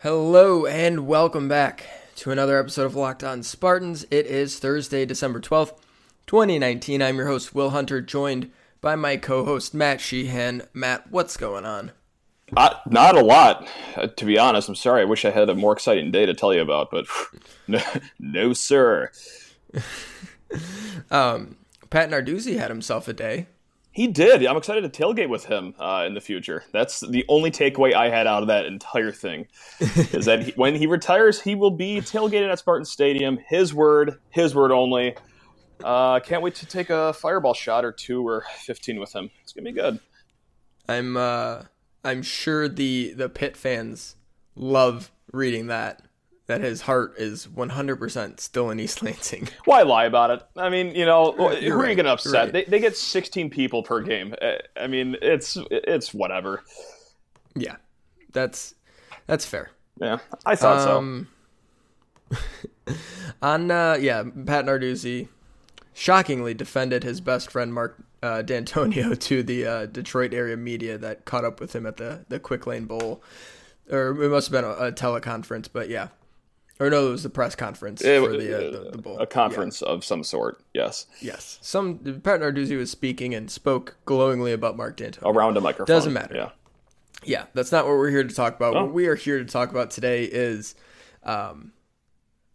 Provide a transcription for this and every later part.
Hello and welcome back to another episode of Locked On Spartans. It is Thursday, December 12th, 2019. I'm your host, Will Hunter, joined by my co host, Matt Sheehan. Matt, what's going on? Uh, not a lot, uh, to be honest. I'm sorry. I wish I had a more exciting day to tell you about, but no, no sir. um, Pat Narduzzi had himself a day. He did. I'm excited to tailgate with him uh, in the future. That's the only takeaway I had out of that entire thing. is that he, when he retires, he will be tailgated at Spartan Stadium. His word, his word only. Uh, can't wait to take a fireball shot or two or 15 with him. It's gonna be good. I'm uh, I'm sure the the Pitt fans love reading that that his heart is 100% still in East Lansing. Why lie about it? I mean, you know, You're who right. are you going to upset? Right. They, they get 16 people per game. I mean, it's it's whatever. Yeah, that's that's fair. Yeah, I thought um, so. on uh, yeah, Pat Narduzzi shockingly defended his best friend Mark uh, Dantonio to the uh, Detroit area media that caught up with him at the the Quick Lane Bowl, or it must have been a, a teleconference. But yeah, or no, it was the press conference it, for the, uh, the, the, bowl. A conference yeah. of some sort, yes. Yes. Some Pat Narduzzi was speaking and spoke glowingly about Mark Dantonio. Around a microphone. Doesn't matter. Yeah. Yeah, that's not what we're here to talk about. Oh. What we are here to talk about today is um,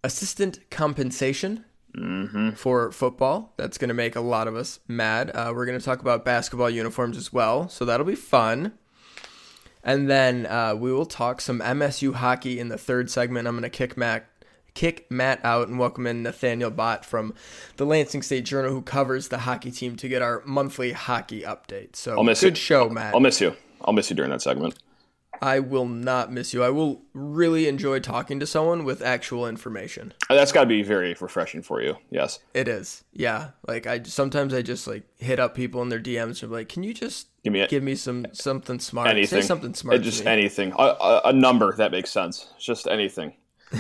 assistant compensation mm-hmm. for football. That's going to make a lot of us mad. Uh, we're going to talk about basketball uniforms as well, so that'll be fun. And then uh, we will talk some MSU hockey in the third segment. I'm going to kick Matt, kick Matt out and welcome in Nathaniel Bott from the Lansing State Journal, who covers the hockey team to get our monthly hockey update. So I'll miss good you. show, Matt. I'll miss you. I'll miss you during that segment. I will not miss you. I will really enjoy talking to someone with actual information. Uh, that's got to be very refreshing for you. Yes, it is. Yeah, like I sometimes I just like hit up people in their DMs and be like, "Can you just give me a, give me some something smart? Anything, Say something smart. Just anything. A, a, a number that makes sense. Just anything."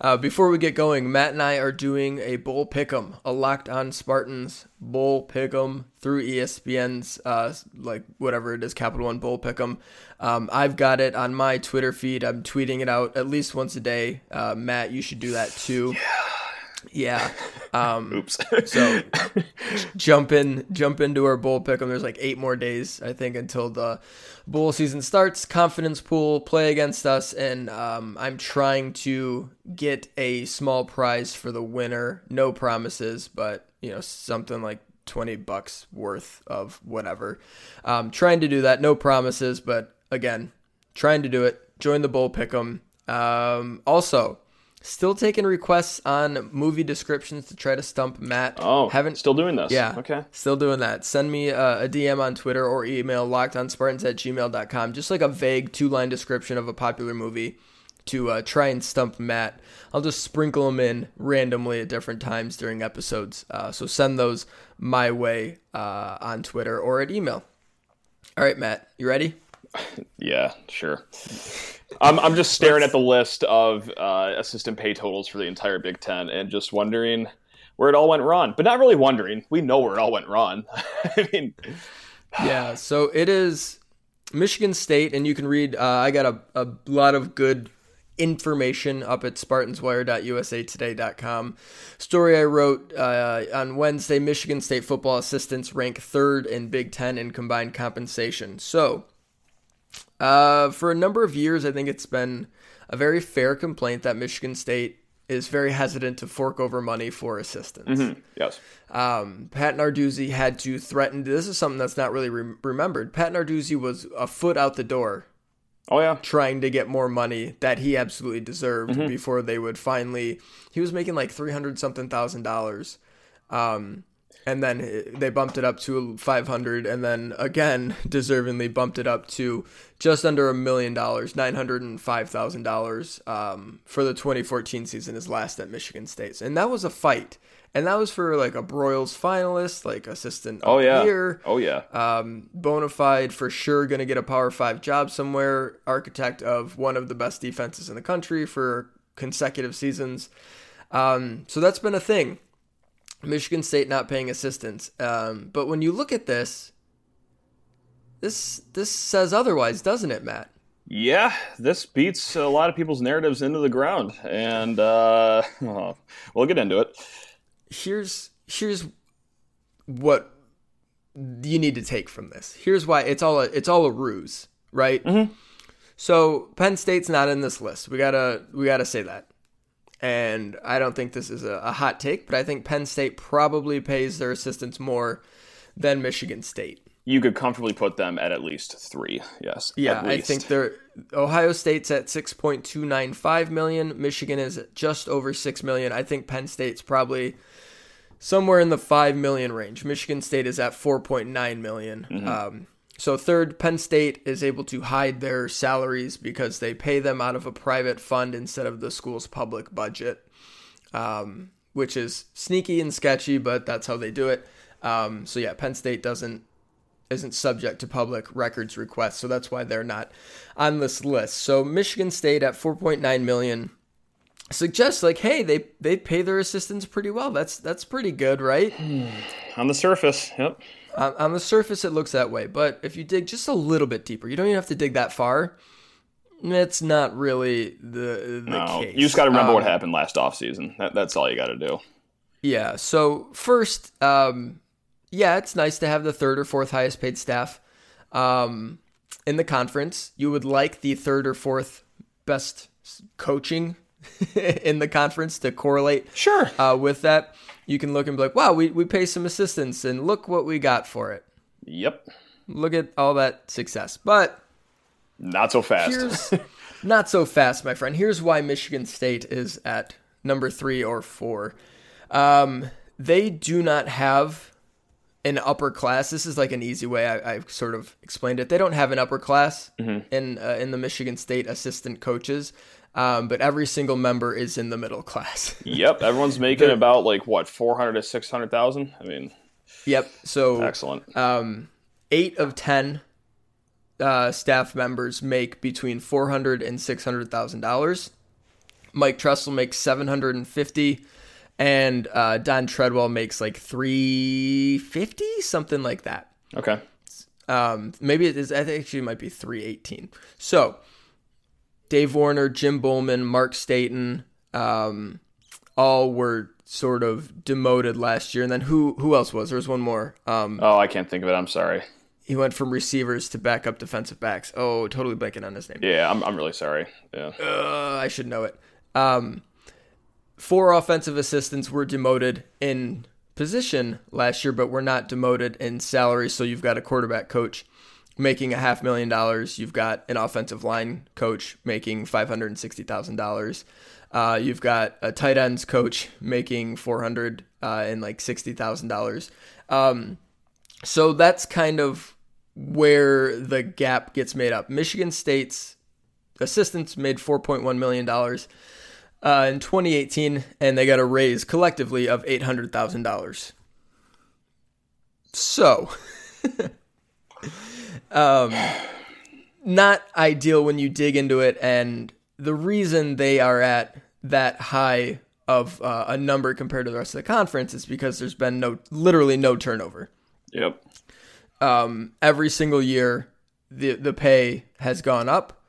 Uh, before we get going, Matt and I are doing a bowl pick'em, a locked on Spartans bowl pick'em through ESPN's uh, like whatever it is, Capital One bowl pick'em. Um, I've got it on my Twitter feed. I'm tweeting it out at least once a day. Uh, Matt, you should do that too. Yeah. Um, Oops. so jump in, jump into our bowl pick'em. There's like eight more days, I think, until the bowl season starts. Confidence pool, play against us, and um, I'm trying to get a small prize for the winner. No promises, but you know something like 20 bucks worth of whatever. Um, trying to do that. No promises, but again, trying to do it. Join the bowl pick'em. Um, also, Still taking requests on movie descriptions to try to stump Matt. Oh, haven't still doing this. Yeah, okay. Still doing that. Send me a, a DM on Twitter or email lockedonspartans at gmail.com. Just like a vague two line description of a popular movie to uh, try and stump Matt. I'll just sprinkle them in randomly at different times during episodes. Uh, so send those my way uh, on Twitter or at email. All right, Matt, you ready? yeah, sure. I'm, I'm just staring at the list of uh, assistant pay totals for the entire Big Ten and just wondering where it all went wrong. But not really wondering. We know where it all went wrong. I mean, yeah. So it is Michigan State, and you can read. Uh, I got a, a lot of good information up at spartanswire.usatoday.com. Story I wrote uh, on Wednesday Michigan State football assistants rank third in Big Ten in combined compensation. So uh, for a number of years, I think it's been a very fair complaint that Michigan State is very hesitant to fork over money for assistance. Mm-hmm. Yes. Um, Pat Narduzzi had to threaten. This is something that's not really re- remembered. Pat Narduzzi was a foot out the door. Oh yeah, trying to get more money that he absolutely deserved mm-hmm. before they would finally. He was making like three hundred something thousand dollars. Um, and then they bumped it up to 500 and then again deservingly bumped it up to just under a million dollars $905000 um, for the 2014 season his last at michigan state. And that was a fight. And that was for like a broyles finalist like assistant oh yeah. year. oh yeah. Um, bona fide for sure gonna get a power five job somewhere. Architect of one of the best defenses in the country for consecutive seasons. Um, so that's been a thing Michigan State not paying assistance. Um, but when you look at this, this this says otherwise, doesn't it, Matt? Yeah, this beats a lot of people's narratives into the ground, and uh, we'll get into it. Here's here's what you need to take from this. Here's why it's all a, it's all a ruse, right? Mm-hmm. So Penn State's not in this list. We gotta we gotta say that. And I don't think this is a, a hot take, but I think Penn State probably pays their assistants more than Michigan State. You could comfortably put them at at least three. Yes. Yeah, I think they're Ohio State's at six point two nine five million. Michigan is just over six million. I think Penn State's probably somewhere in the five million range. Michigan State is at four point nine million. Mm-hmm. Um, so third, Penn State is able to hide their salaries because they pay them out of a private fund instead of the school's public budget, um, which is sneaky and sketchy, but that's how they do it. Um, so yeah, Penn State doesn't isn't subject to public records requests, so that's why they're not on this list. So Michigan State at 4.9 million suggests like, hey, they they pay their assistants pretty well. That's that's pretty good, right? On the surface, yep. On, on the surface, it looks that way, but if you dig just a little bit deeper, you don't even have to dig that far. It's not really the the No, case. you just got to remember what Um, happened last offseason. That, that's all you got to do. Yeah. So first, um, yeah, it's nice to have the third or fourth highest paid staff um, in the conference. You would like the third or fourth best coaching in the conference to correlate Sure. uh, with that. You can look and be like, wow, we, we pay some assistants and look what we got for it. Yep. Look at all that success. But Not so fast. here's not so fast, my friend. Here's why Michigan State is at number three or four. Um, they do not have an upper class. This is like an easy way I, I've sort of explained it. They don't have an upper class in uh, in the Michigan State assistant coaches, um, but every single member is in the middle class. yep. Everyone's making about like what four hundred to six hundred thousand. I mean, yep. So excellent. um, eight of ten uh, staff members make between four hundred and six hundred thousand dollars. Mike Tressel makes seven hundred and fifty, and uh, Don Treadwell makes like three fifty, something like that. Okay. Um, maybe it is. I think actually it might be three eighteen. So, Dave Warner, Jim Bowman, Mark Staten, um, all were sort of demoted last year. And then who who else was? There was one more. Um, Oh, I can't think of it. I'm sorry. he went from receivers to backup defensive backs. Oh, totally blanking on his name. Yeah, I'm, I'm really sorry. Yeah. Uh, I should know it. Um, four offensive assistants were demoted in position last year, but were not demoted in salary. So you've got a quarterback coach making a half million dollars. You've got an offensive line coach making five hundred and sixty thousand dollars. Uh, you've got a tight ends coach making four hundred uh, and like sixty thousand dollars. Um, so that's kind of where the gap gets made up. Michigan State's assistants made $4.1 million uh, in 2018, and they got a raise collectively of $800,000. So, um, not ideal when you dig into it, and the reason they are at that high of uh, a number compared to the rest of the conference is because there's been no, literally no turnover Yep. um, every single year the the pay has gone up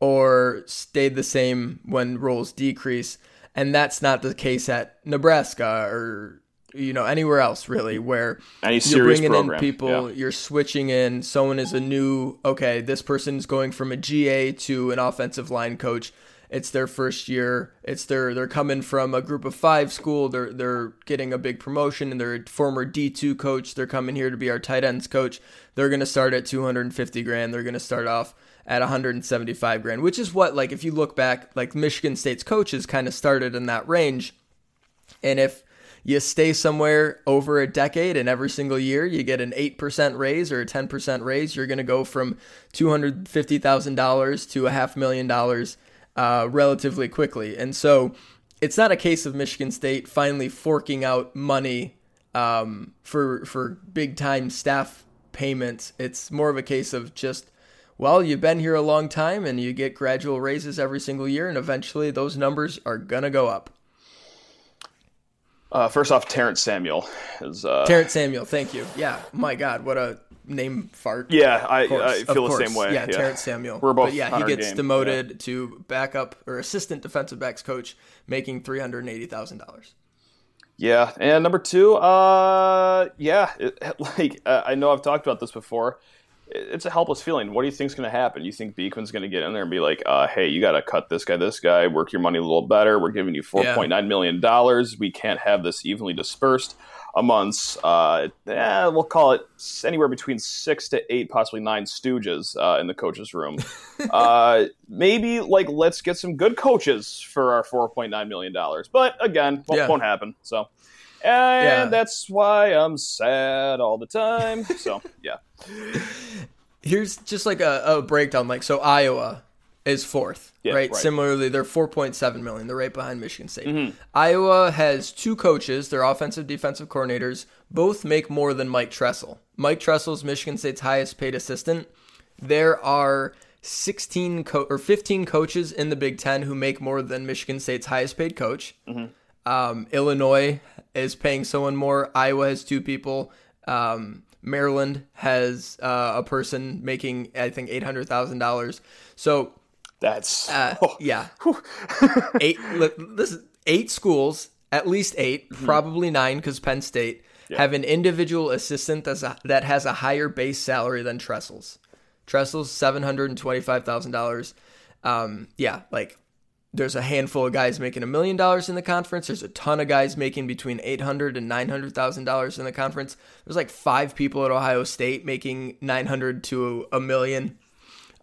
or stayed the same when roles decrease, and that's not the case at Nebraska or you know anywhere else really mm-hmm. where Any you're bringing program. in people, Yeah. you're switching in. Someone is a new okay. This person's going from a GA to an offensive line coach. It's their first year. It's their they're coming from a group of five school. They're they're getting a big promotion and they're a former D two coach. They're coming here to be our tight ends coach. They're gonna start at two hundred and fifty grand. They're gonna start off at 175 grand, which is what like if you look back, like Michigan State's coaches kind of started in that range. And if you stay somewhere over a decade and every single year you get an 8% raise or a 10% raise, you're going to go from $250,000 to a half million dollars uh, relatively quickly. And so it's not a case of Michigan State finally forking out money um, for, for big time staff payments. It's more of a case of just, well, you've been here a long time and you get gradual raises every single year, and eventually those numbers are going to go up. Uh, first off, Terrence Samuel is. Uh, Terrence Samuel, thank you. Yeah, my God, what a name fart. Yeah, I, I feel the same way. Yeah, Terrence Samuel. We're both But yeah, he gets game. demoted to backup or assistant defensive backs coach, making three hundred and eighty thousand dollars. Yeah, and number two, uh, yeah, it, like uh, I know I've talked about this before. It- It's a helpless feeling. What do you think's going to happen? You think Beekman's going to get in there and be like, uh, "Hey, you got to cut this guy, this guy, work your money a little better. We're giving you four point nine million dollars. We can't have this evenly dispersed amongst, uh, eh, we'll call it anywhere between six to eight, possibly nine stooges uh, in the coaches' room. uh, maybe like let's get some good coaches for our four point nine million dollars. But again, won't, Yeah. won't happen. So, and Yeah. that's why I'm sad all the time. So, yeah, Here's just like a, a breakdown. Like so, Iowa is fourth, Yeah, right? right. Similarly, they're four point seven million. They're right behind Michigan State. Mm-hmm. Iowa has two coaches. Their offensive, defensive coordinators both make more than Mike Tressel. Mike Tressel is Michigan State's highest paid assistant. There are 16 co- or 15 coaches in the Big Ten who make more than Michigan State's highest paid coach. Um, Illinois is paying someone more. Iowa has two people. Um, Maryland has uh, a person making, I think, eight hundred thousand dollars. So, that's uh, oh, yeah, eight. This is eight schools, at least 8 probably nine, because Penn State have an individual assistant that's a, that has a higher base salary than Tressel's. Tressel's seven hundred and twenty-five thousand dollars. Um, yeah, like there's a handful of guys making a million dollars in the conference. There's a ton of guys making between eight hundred and nine hundred thousand dollars in the conference. There's like five people at Ohio State making nine hundred to a million.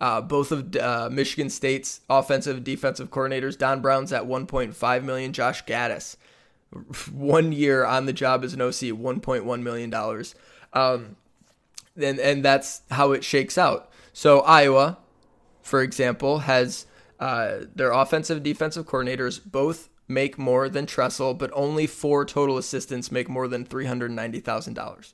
Uh, both of uh, Michigan State's offensive defensive coordinators, Don Brown's at 1.5 million. Josh Gattis, one year on the job as an OC, 1.1 million dollars. Um, and and that's how it shakes out. So Iowa, for example, has uh, their offensive defensive coordinators both make more than Tressel, but only four total assistants make more than three hundred ninety thousand dollars.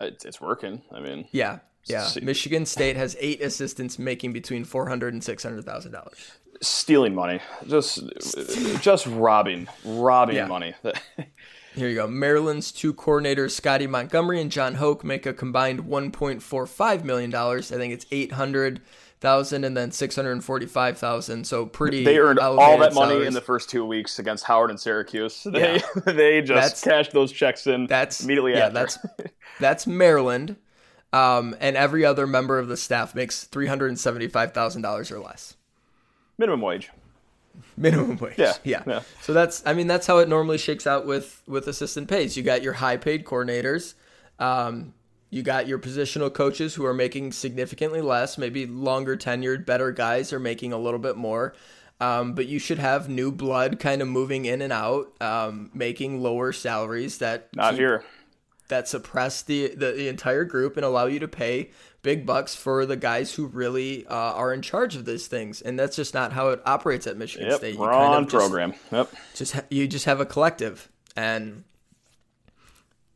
it's, it's working. I mean, Yeah, yeah. See- Michigan State has eight assistants making between four hundred and six hundred thousand dollars. stealing money, just just robbing, robbing Yeah. money. Here you go. Maryland's two coordinators, Scottie Montgomery and Jon Hoke, make a combined one point four five million dollars. I think it's eight hundred thousand and then six hundred and forty five thousand. So pretty. they earned all that money salaries. in the first two weeks against Howard and Syracuse. They Yeah. they just That's- cashed those checks in That's immediately yeah, after. that's that's Maryland, um, and every other member of the staff makes three hundred and seventy five thousand dollars or less. minimum wage. minimum wage. Yeah, yeah, yeah. So that's, I mean, that's how it normally shakes out with with assistant pays. You got your high paid coordinators, um, you got your positional coaches who are making significantly less. Maybe longer tenured, better guys are making a little bit more. Um, but you should have new blood kind of moving in and out, um, making lower salaries that Not keep- here. that suppress the, the the entire group and allow you to pay big bucks for the guys who really uh, are in charge of these things. And that's just not how it operates at Michigan Yep, State. You we're kind of just- program. Yep. just you just have a collective and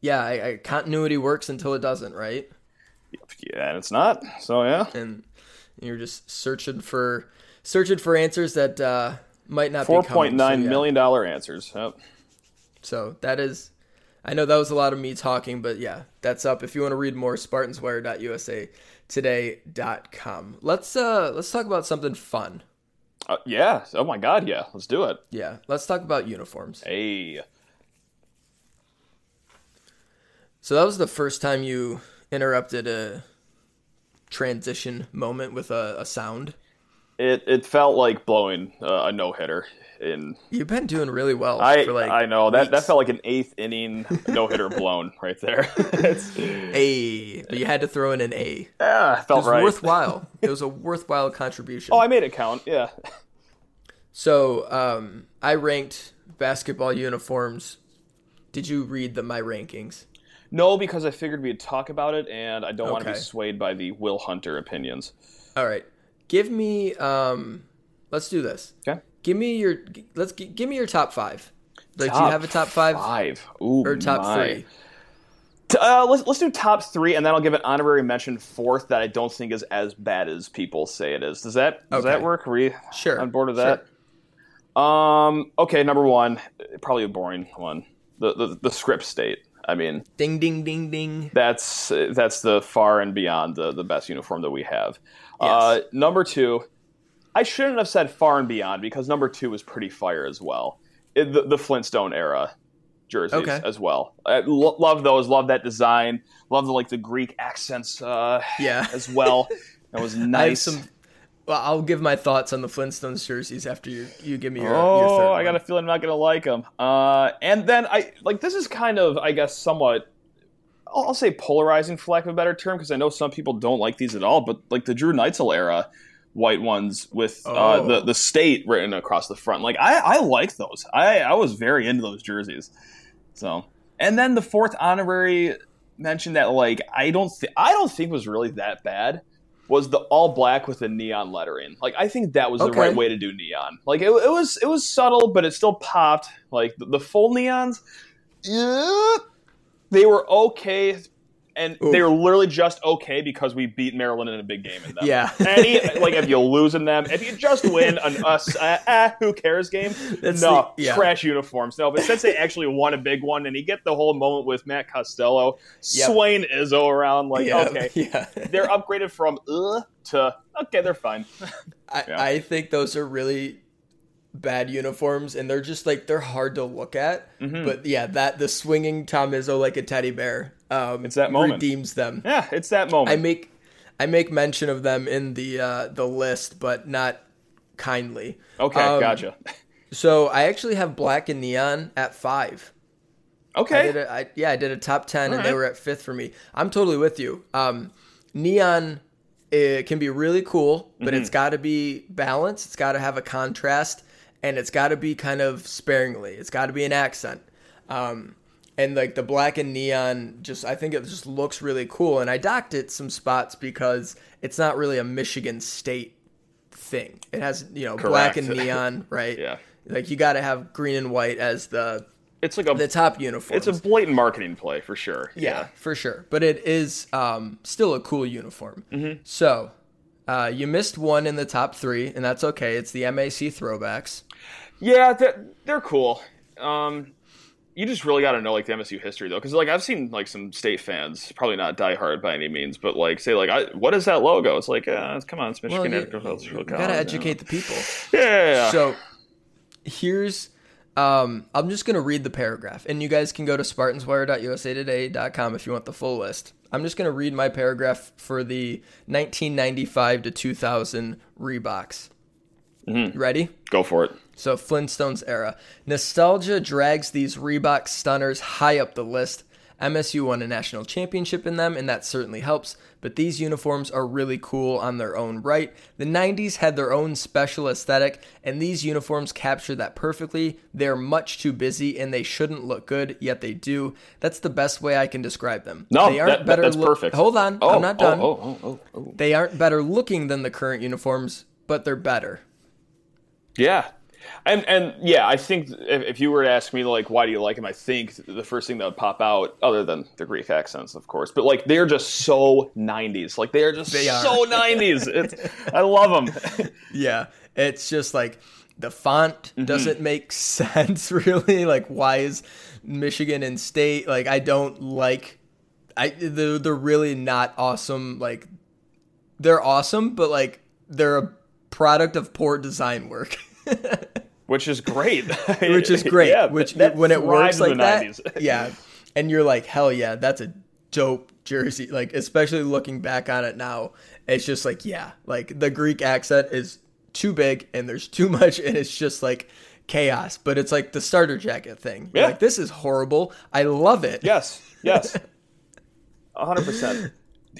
yeah I, I, continuity works until it doesn't right Yeah, and it's not. So yeah, and you're just searching for searching for answers that uh, might not four be point nine so, yeah. million dollar answers. Yep. so that is i know that was a lot of me talking but yeah that's up if you want to read more spartanswire.usa today.com let's uh let's talk about something fun Uh, yeah. Oh my God. Yeah. Let's do it. yeah let's talk about uniforms Hey. So that was the first time you interrupted a transition moment with a, a sound. It it felt like blowing uh, a no hitter in. You've been doing really well I for like I know that that weeks. felt like an eighth inning no hitter blown right there. A, but you had to throw in an A. yeah, felt It was right. worthwhile. it was a worthwhile contribution. Oh, I made it count. Yeah. so um, I ranked basketball uniforms. Did you read the my rankings? No, because I figured we'd talk about it, and I don't want to Okay. be swayed by the Will Hunter opinions. All right, give me. Um, let's do this. Okay. Give me your. Let's gi- give me your top five. Like, do you have a top five, Five. Ooh, or top my. three? T- Uh, let's let's do top three, and then I'll give an honorary mention fourth that I don't think is as bad as people say it is. Does that does that Okay. work? Are we Sure. on board with that? Um. Okay. Number one, probably a boring one. The the, the script state. I mean, Ding ding ding ding. that's that's the far and beyond the, the best uniform that we have. Uh, number two, I shouldn't have said far and beyond because number two was pretty fire as well. It, the, the Flintstone era jerseys Okay. as well. I lo- love those. Love that design. Love the like the Greek accents uh, Yeah. as well. That was I have nice. some. Well, I'll give my thoughts on the Flintstones jerseys after you you give me your. oh, your I got one. a feeling I'm not gonna like them. Uh, and then I like this is kind of I guess somewhat. I'll, I'll say polarizing, for lack of a better term, because I know some people don't like these at all. But like the Drew Neitzel era white ones with uh, Oh. the the state written across the front, like I I like those. I I was very into those jerseys. So and then the fourth honorary mention that like I don't think I don't think was really that bad was the all black with the neon lettering. Like I think that was the right way to do neon. Like it, it was it was subtle, but it still popped. Like the, the full neons, yeah, they were okay, and Oof. they were literally just okay because we beat Maryland in a big game in them. Yeah. Any like if you lose in them, if you just win an us uh, uh, who cares game, That's no the- yeah. trash uniforms. No, but since they actually won a big one, and you get the whole moment with Matt Costello Yep. swaying Izzo around, like yeah, okay, Yeah. they're upgraded from uh to okay, they're fine. I, Yeah. I think those are really bad uniforms, and they're just like they're hard to look at. Mm-hmm. But yeah, that the swinging Tom Izzo like a teddy bear. Um, It's that moment. redeems them. Yeah, it's that moment. I make I make mention of them in the uh, the list, but not kindly. okay, um, gotcha. So I actually have black and neon at five. I Okay, did a, I, yeah, I did a top ten, and they were at fifth for me. I'm totally with you. Um, neon it can be really cool, but Mm-hmm. it's got to be balanced. It's got to have a contrast, and it's got to be kind of sparingly. It's got to be an accent. Um, and like the black and neon, just I think it just looks really cool. And I docked it some spots because it's not really a Michigan State thing. It has you know black and neon, right? Yeah. Like you got to have green and white as the it's like a the top uniform. it's a blatant marketing play for sure. Yeah, for sure. But it is um, still a cool uniform. Mm-hmm. So uh, you missed one in the top three, and that's okay. It's the MAC throwbacks. Yeah, they're, they're cool. Um, you just really got to know like the MSU history though, because like I've seen like some state fans, probably not diehard by any means, but like say like, I, what is that logo? It's like, uh, come on, it's Well, Michigan you, Agricultural you College. gotta educate the people. Yeah, yeah, yeah. So here's um, I'm just gonna read the paragraph, and you guys can go to SpartansWire.usatoday.com if you want the full list. I'm just gonna read my paragraph for the 1995 to 2000 Reeboks. Mm-hmm. Ready? go for it. So Flintstones era. Nostalgia drags these Reebok stunners high up the list. MSU won a national championship in them, and that certainly helps, but these uniforms are really cool on their own right. The 90s had their own special aesthetic, and these uniforms capture that perfectly. They're much too busy, and they shouldn't look good, yet they do. That's the best way I can describe them. No, they aren't that- better that's look- perfect. Hold on, Oh, I'm not oh, done. Oh, oh, oh, oh, oh. They aren't better looking than the current uniforms, but they're better. Yeah. And and yeah, I think if, you were to ask me like why do you like him, I think the first thing that would pop out, other than the Greek accents, of course, but like they're just so '90s. Like they are just They are. so '90s. It's, I love them. Yeah, it's just like the font Mm-hmm. doesn't make sense really. Like, why is Michigan and State like? I don't like. I they're, they're really not awesome. Like, they're awesome, but like they're a product of poor design work. which is great. which is great. Yeah, which that when it works in like the that, 90s. yeah, and you're like, hell yeah, that's a dope jersey. Like especially looking back on it now, it's just like yeah, like the Greek accent is too big and there's too much, and it's just like chaos. But it's like the starter jacket thing. You're Yeah. like this is horrible. I love it. Yes, yes, hundred percent.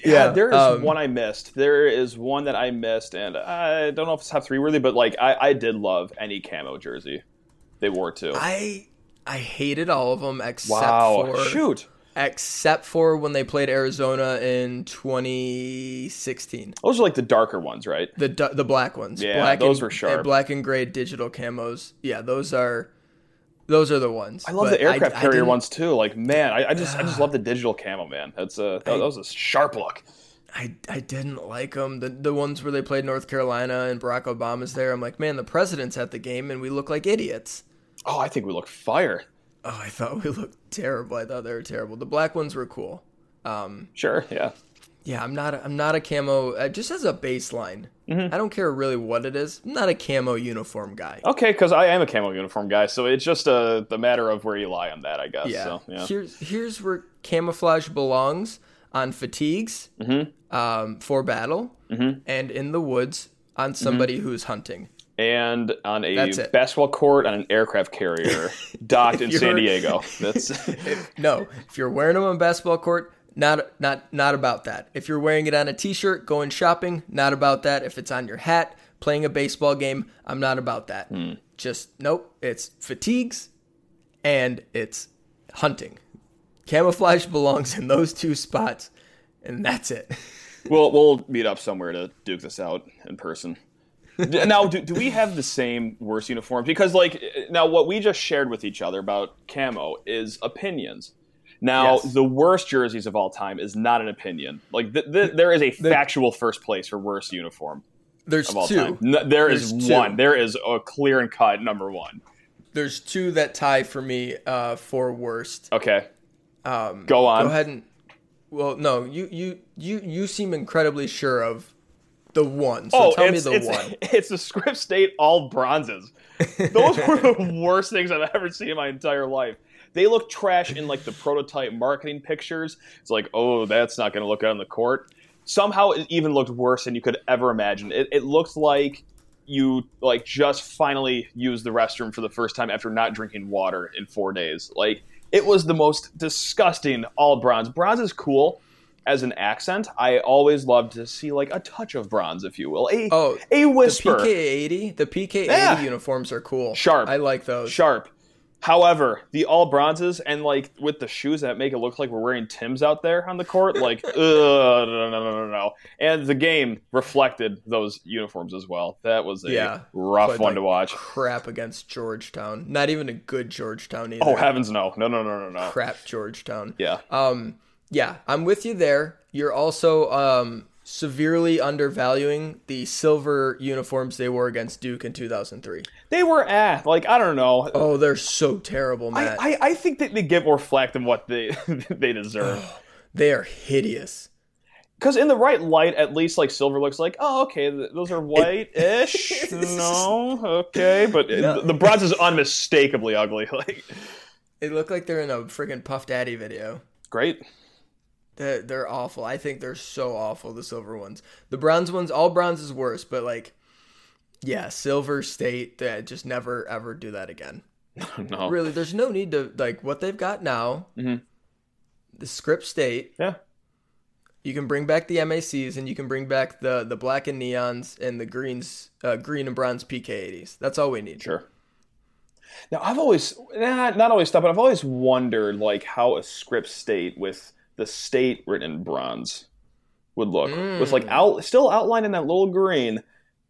Yeah, Yeah, there is um, one I missed. There is one that I missed, and I don't know if it's top three worthy, but like I, I did love any camo jersey they wore too. I I hated all of them except wow, for shoot, except for when they played Arizona in 2016. those are like the darker ones, right? The the black ones. Yeah, black those and, were sharp. black and gray digital camos. Yeah, those are those are the ones. I love the aircraft I carrier didn't- ones too. Like man, I, I just I just love the digital camo, man. That's a that, that was a sharp look. I, I didn't like them. The the ones where they played North Carolina and Barack Obama's there. I'm like, man, the president's at the game and we look like idiots. Oh, I think we look fire. Oh, I thought we looked terrible. I thought they were terrible. The black ones were cool. Um, Sure, yeah. Yeah, I'm not. I'm not a camo. Uh, just as a baseline, Mm-hmm. I don't care really what it is. I'm not a camo uniform guy. Okay, because I am a camo uniform guy, so it's just a the matter of where you lie on that, I guess. Yeah. So, yeah. Here's here's where camouflage belongs on fatigues Mm-hmm. um, for battle and in the woods on somebody who's hunting. and on a basketball court on an aircraft carrier docked in San Diego. That's No, if you're wearing them on a basketball court, not not not about that. If you're wearing it on a t-shirt, going shopping, not about that. If it's on your hat, playing a baseball game, I'm not about that. Hmm. Just nope, it's fatigues and it's hunting. Camouflage belongs in those two spots and that's it. we'll we'll meet up somewhere to duke this out in person. Now, do, do we have the same worst uniforms? Because like now, what we just shared with each other about camo is opinions. Now, Yes. the worst jerseys of all time is not an opinion. Like th- th- there is a factual first place for worst uniform There's of all two. time. N- there is There's two. one. There is a clear and cut number one. There's two that tie for me uh, for worst. Okay. Um, Go on. Go ahead and well, no, you you you you seem incredibly sure of the one. So Oh, tell me the it's, one. it's the Script State all bronzes. Those were the worst things I've ever seen in my entire life. They look trash in like the prototype marketing pictures. It's like, oh, that's not going to look good on the court. Somehow, it even looked worse than you could ever imagine. It, it looked like you like just finally used the restroom for the first time after not drinking water in four days. Like it was the most disgusting all bronze. Bronze is cool as an accent. I always love to see like a touch of bronze, if you will, a Oh, a The whisper, PK80, the PK80 Yeah. uniforms are cool. Sharp. I like those. sharp. However, the all bronzes and like with the shoes that make it look like we're wearing Tims out there on the court, like, ugh, no, no, no, no, no. And the game reflected those uniforms as well. That was a Yeah. rough one like, to watch. Crap against Georgetown. Not even a good Georgetown either. Oh heavens, no, no, no, no, no, no. crap Georgetown. Yeah. Um, yeah, I'm with you there. You're also um, severely undervaluing the silver uniforms they wore against Duke in 2003. They were ah, like I don't know. Oh, they're so terrible, I, Matt. I, I think that they get more flack than what they they deserve. they are hideous. Because in the right light, at least like silver looks like, oh, okay, those are white-ish. no, okay, but No. the bronze is unmistakably ugly. Like, They look like they're in a freaking Puff Daddy video. great. They're, they're awful. I think they're so awful, the silver ones. The bronze ones, all bronze is worse, but like, yeah, silver state, they just never ever do that again. No, Really, there's no need to, like, what they've got now, Mhm. the script state, yeah, you can bring back the MACs and you can bring back the, the black and neons and the greens, uh, green and bronze PK80s. That's all we need. sure. Now I've always, nah, not always thought, but I've always wondered like how a script state with the state written in bronze would look with like out still outlined in that little green.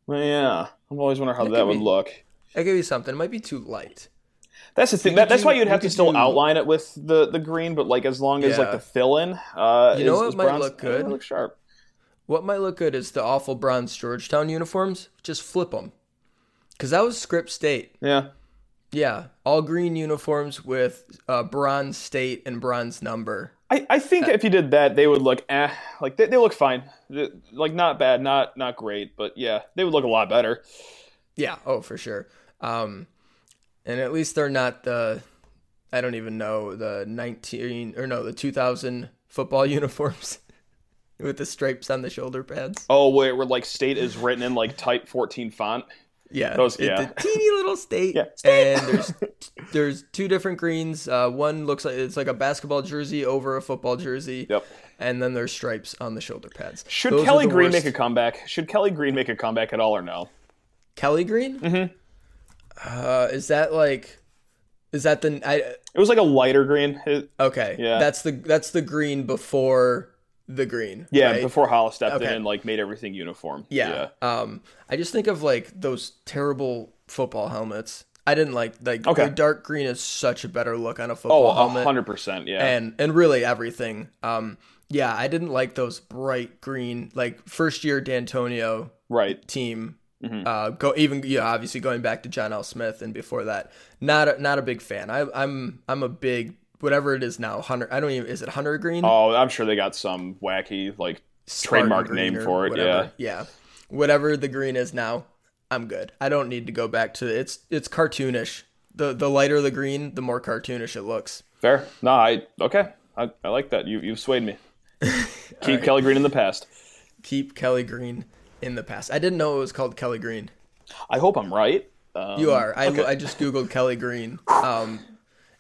Yeah, I've always wondered how That that, would be- look. I'll give you something. It might be too light. That's the thing. could That, that's do- why you'd have to still do- outline it with the, the green, but like as long as like the fill in, uh, You know is, what is might bronze, look good? It looks sharp. What might look good is the awful bronze Georgetown uniforms. Just flip them. Because that was script state. Yeah, Yeah, all green uniforms with uh, bronze state and bronze number. I, I think if you did that, they would look eh, like they, they look fine, They- like not bad, not not great, but yeah, they would look a lot better. Yeah, oh for sure. Um, and at least they're not the, I don't even know the nineteen or no the two thousand football uniforms with the stripes on the shoulder pads. Oh, where where like state is written in like type fourteen font. Yeah, Those- yeah. the teeny little state. Yeah, state. and there's there's two different greens. Uh, one looks like it's like a basketball jersey over a football jersey. Yep. And then there's stripes on the shoulder pads. Should Those Kelly Green worst. make a comeback? Should Kelly Green make a comeback at all or no? Kelly Green? Mm-hmm. Uh, is that like, is that the I? It was like a lighter green. It- Okay, Yeah. That's the that's the green before the green. yeah, right? before Hollis stepped Okay. in and like made everything uniform. Yeah. Um, I just think of like those terrible football helmets. I didn't like like Okay. the dark green is such a better look on a Oh, football a helmet. hundred percent. Yeah. and and really everything. Um, yeah, I didn't like those bright green like first year Dantonio right. team Mm-hmm. Uh, go even yeah, obviously going back to John L. Smith and before that, not a, not a big fan. I, I'm I'm a big whatever it is now. Hunter, I don't even is it Hunter Green? Oh, I'm sure they got some wacky like Spartan trademark name for it. Whatever. Yeah, yeah, whatever the green is now. I'm good. I don't need to go back to it's it's cartoonish. The the lighter the green, the more cartoonish it looks. Fair. No, I okay. I, I like that. You you've swayed me. Keep right. Kelly Green in the past. Keep Kelly Green in the past. I didn't know it was called Kelly Green. I hope I'm right. Um, you are. I, okay. I just googled Kelly Green, um,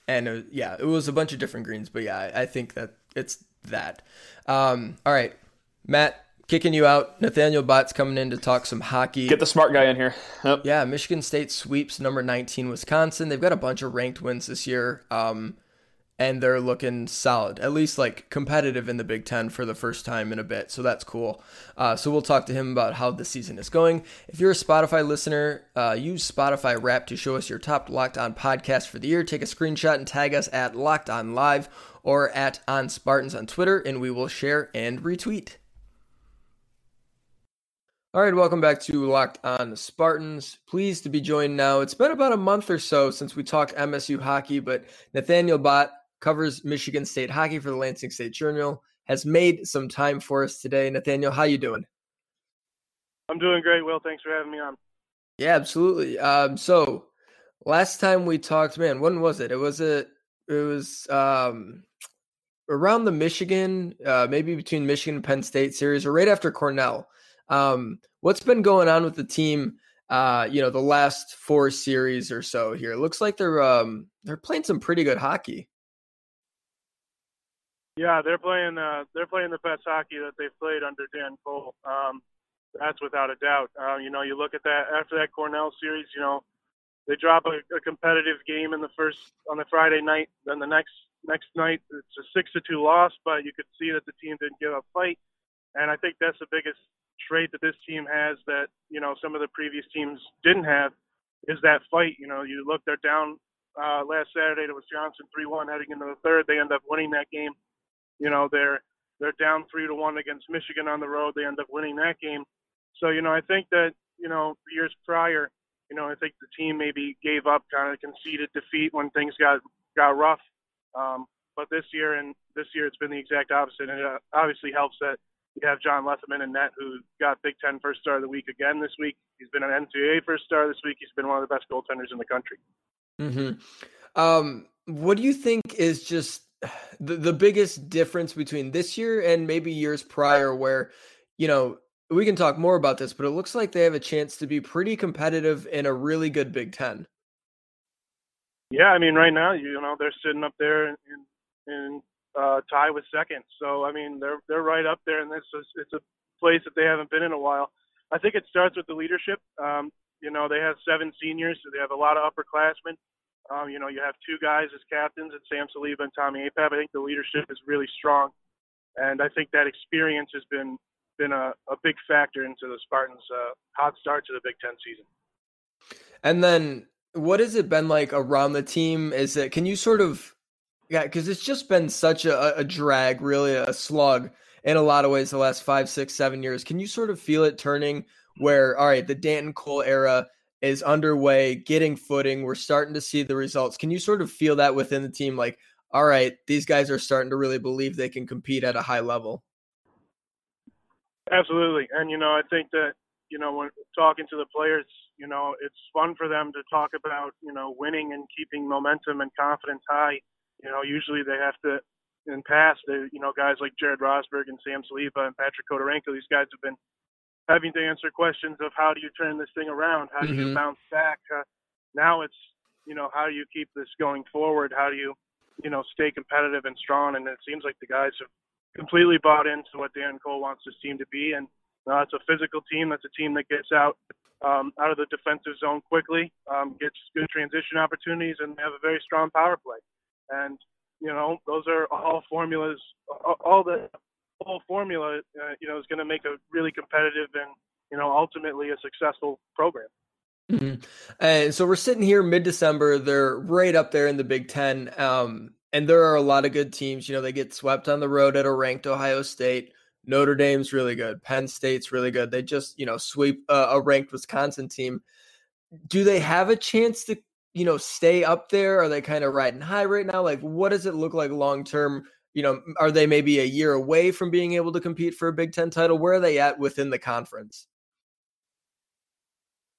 and it, yeah, it was a bunch of different greens, but yeah, I, I think that it's that. Um, all right, Matt, kicking you out. Nathaniel Bott's coming in to talk some hockey. Get the smart guy in here. Yep. Yeah, Michigan State sweeps number 19 Wisconsin. They've got a bunch of ranked wins this year. Um, and they're looking solid, at least like competitive in the Big Ten for the first time in a bit. So that's cool. Uh, so we'll talk to him about how the season is going. If you're a Spotify listener, uh, use Spotify Wrap to show us your top Locked On podcast for the year. Take a screenshot and tag us at Locked On Live or at On Spartans on Twitter, and we will share and retweet. All right, welcome back to Locked On Spartans. Pleased to be joined now. It's been about a month or so since we talked MSU hockey, but Nathaniel Bott covers Michigan State hockey for the Lansing State Journal, has made some time for us today. Nathaniel, how you doing? I'm doing great, Will. Thanks for having me on. Yeah, absolutely. Um, so last time we talked, man, when was it? It was a, it was um, around the Michigan, uh, maybe between Michigan and Penn State series, or right after Cornell. Um, what's been going on with the team? Uh, you know, the last four series or so here. It looks like they're um, they're playing some pretty good hockey. Yeah, they're playing. Uh, they're playing the best hockey that they've played under Dan Cole. Um, that's without a doubt. Uh, you know, you look at that after that Cornell series. You know, they drop a, a competitive game in the first on the Friday night. Then the next next night it's a six to two loss, but you could see that the team didn't give up fight. And I think that's the biggest trait that this team has that you know some of the previous teams didn't have is that fight. You know, you look they're down uh, last Saturday to Wisconsin three one heading into the third. They end up winning that game you know, they're they're down three to one against Michigan on the road. They end up winning that game. So you know, I think that you know years prior, you know, I think the team maybe gave up, kind of conceded defeat when things got got rough. Um, but this year and this year it's been the exact opposite, and it uh, obviously helps that you have John Lethemon in net, who got Big Ten First Star of the Week again this week. He's been an NCAA First Star this week. He's been one of the best goaltenders in the country. Mm-hmm. Um, what do you think is just the, the biggest difference between this year and maybe years prior where you know we can talk more about this but it looks like they have a chance to be pretty competitive in a really good big ten. Yeah i mean right now you know they're sitting up there in in uh tie with second. So i mean they're they're right up there and this is it's a place that they haven't been in a while. I think it starts with the leadership. Um you know they have seven seniors so they have a lot of upperclassmen um, you know, you have two guys as captains, and Sam Saliba and Tommy Apap. I think the leadership is really strong, and I think that experience has been been a, a big factor into the Spartans' uh, hot start to the Big Ten season. And then, what has it been like around the team? Is it can you sort of yeah, because it's just been such a, a drag, really a slug in a lot of ways the last five, six, seven years. Can you sort of feel it turning where all right, the Danton Cole era is underway, getting footing. We're starting to see the results. Can you sort of feel that within the team? Like, all right, these guys are starting to really believe they can compete at a high level. Absolutely. And, you know, I think that, you know, when talking to the players, you know, it's fun for them to talk about, you know, winning and keeping momentum and confidence high. You know, usually they have to, in past, they, you know, guys like Jerad Rosburg and Sam Saliba and Patrick Khodorenko, these guys have been having to answer questions of how do you turn this thing around? How do mm-hmm. you bounce back? Uh, now it's, you know, how do you keep this going forward? How do you, you know, stay competitive and strong? And it seems like the guys have completely bought into what Dan Cole wants this team to be. And uh, it's a physical team. That's a team that gets out um, out of the defensive zone quickly, um, gets good transition opportunities, and they have a very strong power play. And you know, those are all formulas. All the whole formula, uh, you know, is going to make a really competitive and you know ultimately a successful program. Mm-hmm. And so we're sitting here mid-December. They're right up there in the Big Ten, um, and there are a lot of good teams. You know, they get swept on the road at a ranked Ohio State. Notre Dame's really good. Penn State's really good. They just, you know, sweep uh, a ranked Wisconsin team. Do they have a chance to, you know, stay up there? Are they kind of riding high right now? Like, what does it look like long term? You know, are they maybe a year away from being able to compete for a Big Ten title? Where are they at within the conference?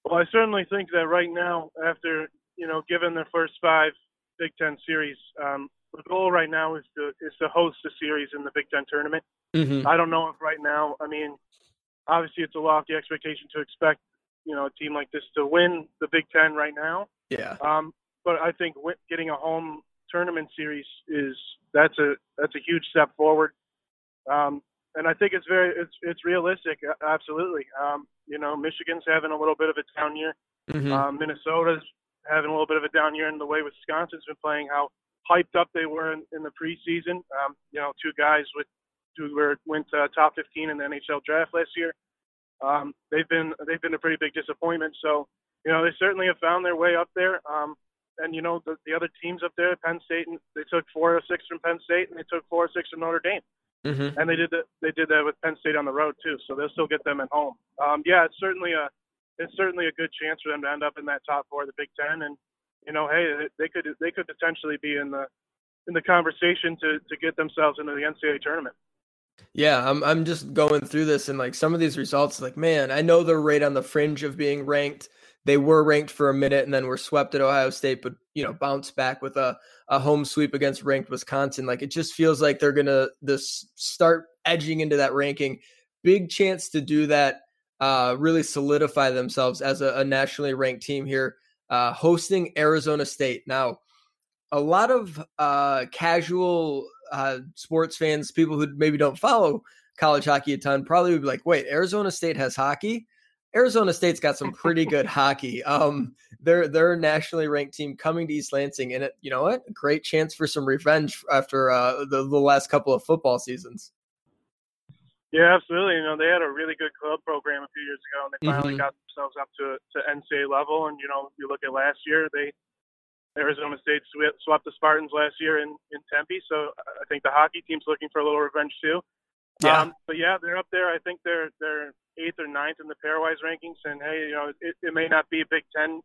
Well, I certainly think that right now, after you know, given their first five Big Ten series, um, the goal right now is to is to host a series in the Big Ten tournament. Mm-hmm. I don't know if right now. I mean, obviously it's a lofty expectation to expect you know a team like this to win the Big Ten right now. Yeah. Um, but I think getting a home tournament series is that's a that's a huge step forward. Um, and I think it's very it's it's realistic. Absolutely. Um, you know, Michigan's having a little bit of a down year. Mm-hmm. Um, Minnesota's having a little bit of a down year in the way Wisconsin's been playing. How hyped up they were in, in the preseason. Um, you know, two guys with who were went uh, top 15 in the NHL draft last year. Um, they've been they've been a pretty big disappointment. So you know they certainly have found their way up there. Um, and you know the, the other teams up there, Penn State, and they took four or six from Penn State, and they took four or six from Notre Dame. Mm-hmm. And they did that. They did that with Penn State on the road too. So they'll still get them at home. Um, yeah, it's certainly a it's certainly a good chance for them to end up in that top four of the Big Ten. And you know, hey, they could they could potentially be in the in the conversation to to get themselves into the NCAA tournament. Yeah, I'm I'm just going through this and like some of these results, like man, I know they're right on the fringe of being ranked. They were ranked for a minute and then were swept at Ohio State, but you know, bounced back with a, a home sweep against ranked Wisconsin. Like it just feels like they're gonna this start edging into that ranking. Big chance to do that, uh, really solidify themselves as a, a nationally ranked team here, uh, hosting Arizona State. Now, a lot of uh, casual uh, sports fans, people who maybe don't follow college hockey a ton, probably would be like, "Wait, Arizona State has hockey." Arizona State's got some pretty good hockey. Um, they're they're a nationally ranked team coming to East Lansing, and it, you know what? Great chance for some revenge after uh, the the last couple of football seasons. Yeah, absolutely. You know, they had a really good club program a few years ago, and they finally mm-hmm. got themselves up to to NCAA level. And you know, you look at last year, they Arizona State swept the Spartans last year in in Tempe, so I think the hockey team's looking for a little revenge too. Yeah. Um, but yeah, they're up there. I think they're they're eighth or ninth in the pairwise rankings, and hey, you know, it, it may not be a Big Ten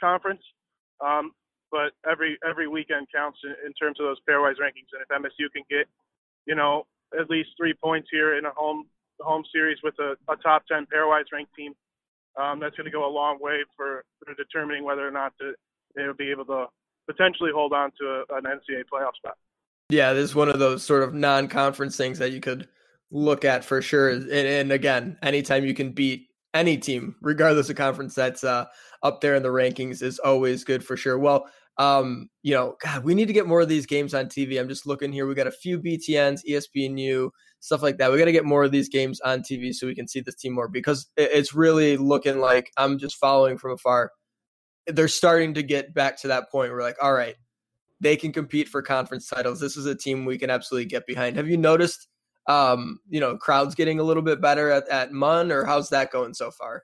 conference, um, but every every weekend counts in, in terms of those pairwise rankings. And if MSU can get, you know, at least three points here in a home home series with a, a top ten pairwise ranked team, um, that's going to go a long way for, for determining whether or not to they'll be able to potentially hold on to a, an NCAA playoff spot. Yeah, this is one of those sort of non-conference things that you could look at for sure. And, and again, anytime you can beat any team, regardless of conference, that's uh, up there in the rankings is always good for sure. Well, um, you know, God, we need to get more of these games on TV. I'm just looking here. We got a few BTNs, ESPNU, stuff like that. We got to get more of these games on TV so we can see this team more because it's really looking like I'm just following from afar they're starting to get back to that point where like, all right, they can compete for conference titles. This is a team we can absolutely get behind. Have you noticed um, you know, crowds getting a little bit better at, at Munn or how's that going so far?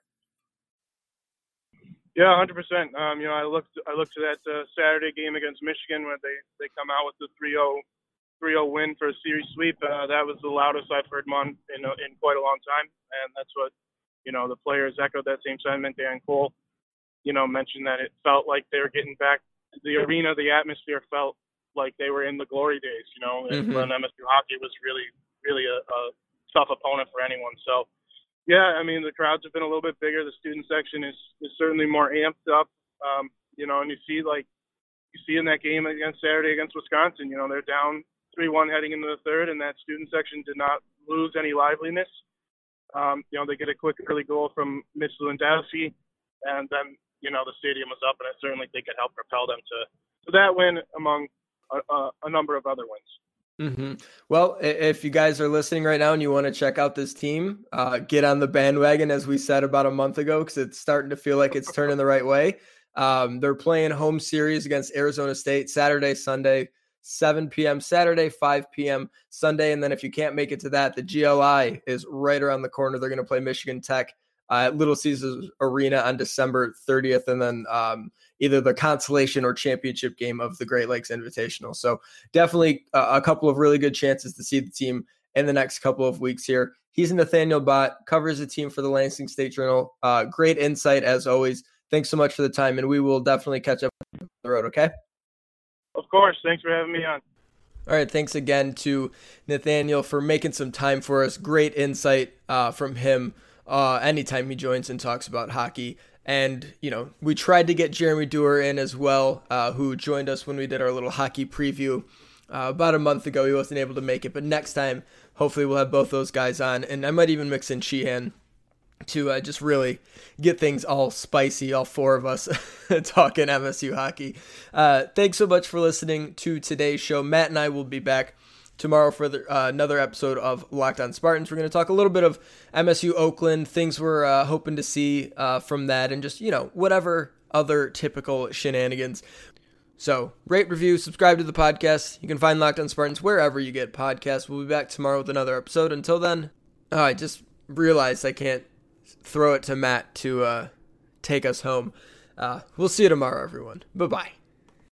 Yeah, hundred percent. um. You know, I looked I looked to that uh, Saturday game against Michigan where they they come out with the 3-0 3-0 win for a series sweep. Uh, that was the loudest I've heard Munn in in quite a long time, and that's what you know the players echoed that same sentiment. Danton Cole you know, mentioned that it felt like they were getting back the arena, the atmosphere felt like they were in the glory days, you know, mm-hmm. when MSU hockey was really, really a, a tough opponent for anyone. So, yeah, I mean, the crowds have been a little bit bigger. The student section is, is certainly more amped up, um, you know, and you see, like, you see in that game against Saturday against Wisconsin, you know, they're down 3 1 heading into the third, and that student section did not lose any liveliness. Um, you know, they get a quick early goal from Mitch Lewandowski, and then you know the stadium was up, and I certainly think it helped propel them to to that win among a, a, a number of other wins. Mm-hmm. Well, if you guys are listening right now and you want to check out this team, uh, get on the bandwagon, as we said about a month ago, because it's starting to feel like it's turning the right way. Um, they're playing home series against Arizona State Saturday, Sunday, 7 p.m. Saturday, 5 p.m. Sunday. And then if you can't make it to that, the GLI is right around the corner. They're going to play Michigan Tech uh, at Little Caesars Arena on December 30th, and then um, either the consolation or championship game of the Great Lakes Invitational. So definitely a couple of really good chances to see the team in the next couple of weeks here. He's Nathaniel Bott, covers the team for the Lansing State Journal. Uh, great insight as always. Thanks so much for the time, and we will definitely catch up on the road. Okay. Of course. Thanks for having me on. All right. Thanks again to Nathaniel for making some time for us. Great insight uh, from him uh, anytime he joins and talks about hockey. And, you know, we tried to get Jeremy Dewar in as well, uh, who joined us when we did our little hockey preview uh, about a month ago. He wasn't able to make it, but next time, hopefully, we'll have both those guys on. And I might even mix in Sheehan to uh, just really get things all spicy, all four of us talking MSU hockey. Uh, thanks so much for listening to today's show. Matt and I will be back tomorrow for the, uh, another episode of Locked On Spartans. We're going to talk a little bit of MSU Oakland, things we're uh, hoping to see uh, from that, and just, you know, whatever other typical shenanigans. So, rate, review, subscribe to the podcast. You can find Locked On Spartans wherever you get podcasts. We'll be back tomorrow with another episode. Until then, oh, I just realized I can't throw it to Matt to uh, take us home. Uh, we'll see you tomorrow, everyone. Bye bye.